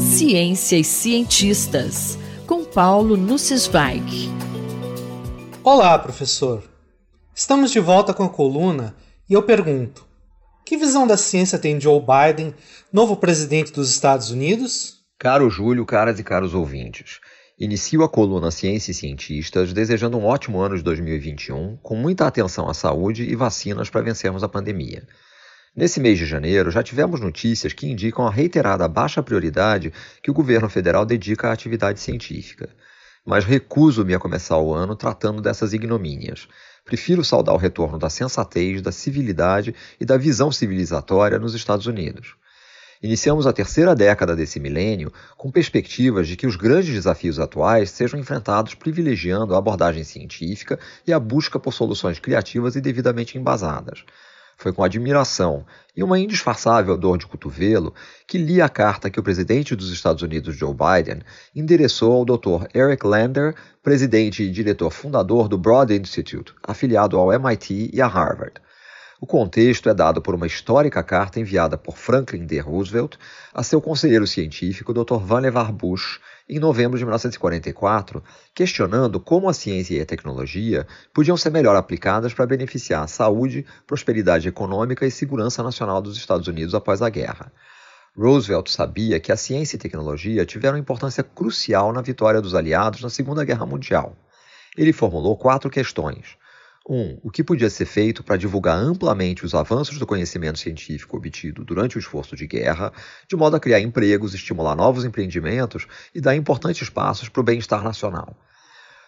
Ciência e cientistas, com Paulo Nussweig. Olá, professor. Estamos de volta com a coluna e eu pergunto: que visão da ciência tem Joe Biden, novo presidente dos Estados Unidos? Caro Júlio, caras e caros ouvintes. Inicio a coluna Ciência e Cientistas desejando um ótimo ano de 2021, com muita atenção à saúde e vacinas para vencermos a pandemia. Nesse mês de janeiro, já tivemos notícias que indicam a reiterada baixa prioridade que o governo federal dedica à atividade científica. Mas recuso-me a começar o ano tratando dessas ignomínias. Prefiro saudar o retorno da sensatez, da civilidade e da visão civilizatória nos Estados Unidos. Iniciamos a terceira década desse milênio com perspectivas de que os grandes desafios atuais sejam enfrentados privilegiando a abordagem científica e a busca por soluções criativas e devidamente embasadas. Foi com admiração e uma indisfarçável dor de cotovelo que li a carta que o presidente dos Estados Unidos, Joe Biden, endereçou ao Dr. Eric Lander, presidente e diretor fundador do Broad Institute, afiliado ao MIT e a Harvard. O contexto é dado por uma histórica carta enviada por Franklin D. Roosevelt a seu conselheiro científico, Dr. Vannevar Bush, em novembro de 1944, questionando como a ciência e a tecnologia podiam ser melhor aplicadas para beneficiar a saúde, prosperidade econômica e segurança nacional dos Estados Unidos após a guerra. Roosevelt sabia que a ciência e tecnologia tiveram importância crucial na vitória dos aliados na Segunda Guerra Mundial. Ele formulou quatro questões. 1. Um, o que podia ser feito para divulgar amplamente os avanços do conhecimento científico obtido durante o esforço de guerra, de modo a criar empregos, estimular novos empreendimentos e dar importantes passos para o bem-estar nacional.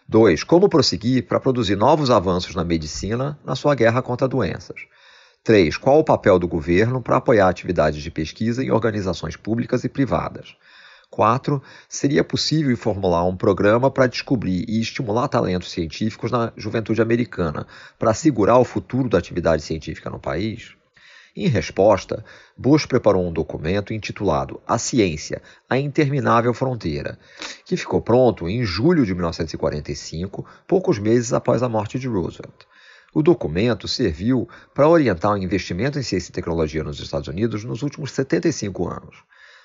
2. Como prosseguir para produzir novos avanços na medicina na sua guerra contra doenças. 3. Qual o papel do governo para apoiar atividades de pesquisa em organizações públicas e privadas. 4. Seria possível formular um programa para descobrir e estimular talentos científicos na juventude americana, para assegurar o futuro da atividade científica no país? Em resposta, Bush preparou um documento intitulado A Ciência, a Interminável Fronteira, que ficou pronto em julho de 1945, poucos meses após a morte de Roosevelt. O documento serviu para orientar o investimento em ciência e tecnologia nos Estados Unidos nos últimos 75 anos.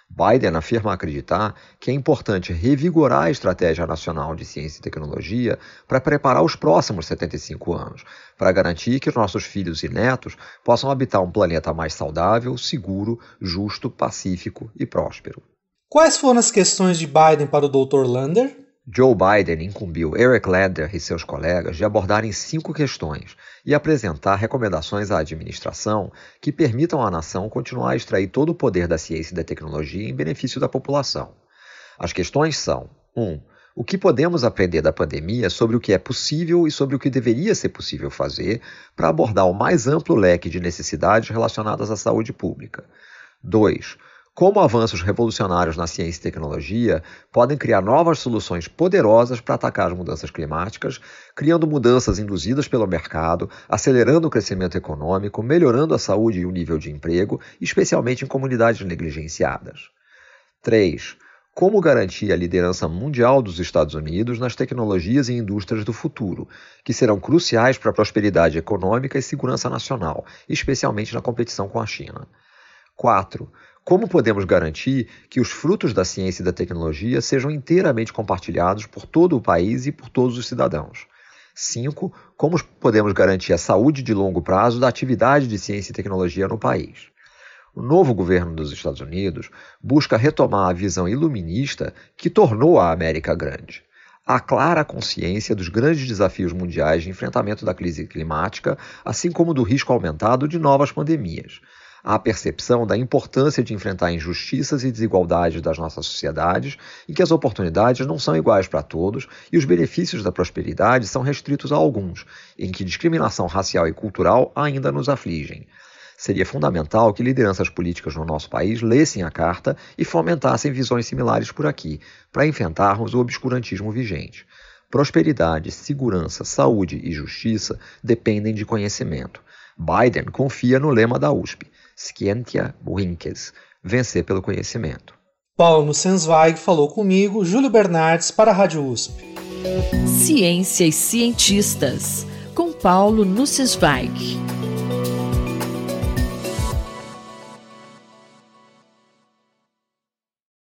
Biden afirma acreditar que é importante revigorar a estratégia nacional de ciência e tecnologia para preparar os próximos 75 anos, para garantir que os nossos filhos e netos possam habitar um planeta mais saudável, seguro, justo, pacífico e próspero. Quais foram as questões de Biden para o Dr. Lander? Joe Biden incumbiu Eric Lander e seus colegas de abordarem cinco questões e apresentar recomendações à administração que permitam à nação continuar a extrair todo o poder da ciência e da tecnologia em benefício da população. As questões são: 1. Um, o que podemos aprender da pandemia sobre o que é possível e sobre o que deveria ser possível fazer para abordar o mais amplo leque de necessidades relacionadas à saúde pública? 2 como avanços revolucionários na ciência e tecnologia podem criar novas soluções poderosas para atacar as mudanças climáticas, criando mudanças induzidas pelo mercado, acelerando o crescimento econômico, melhorando a saúde e o nível de emprego, especialmente em comunidades negligenciadas. 3. Como garantir a liderança mundial dos Estados Unidos nas tecnologias e indústrias do futuro, que serão cruciais para a prosperidade econômica e segurança nacional, especialmente na competição com a China. 4 como podemos garantir que os frutos da ciência e da tecnologia sejam inteiramente compartilhados por todo o país e por todos os cidadãos? 5. Como podemos garantir a saúde de longo prazo da atividade de ciência e tecnologia no país? O novo governo dos Estados Unidos busca retomar a visão iluminista que tornou a América grande. Há clara consciência dos grandes desafios mundiais de enfrentamento da crise climática, assim como do risco aumentado de novas pandemias a percepção da importância de enfrentar injustiças e desigualdades das nossas sociedades, em que as oportunidades não são iguais para todos e os benefícios da prosperidade são restritos a alguns, em que discriminação racial e cultural ainda nos afligem. Seria fundamental que lideranças políticas no nosso país lessem a carta e fomentassem visões similares por aqui, para enfrentarmos o obscurantismo vigente. Prosperidade, segurança, saúde e justiça dependem de conhecimento. Biden confia no lema da USP: Scientia Vinces, vencer pelo conhecimento. Paulo Sensweig falou comigo, Júlio Bernardes, para a Rádio USP. Ciência e cientistas, com Paulo Nussensweig.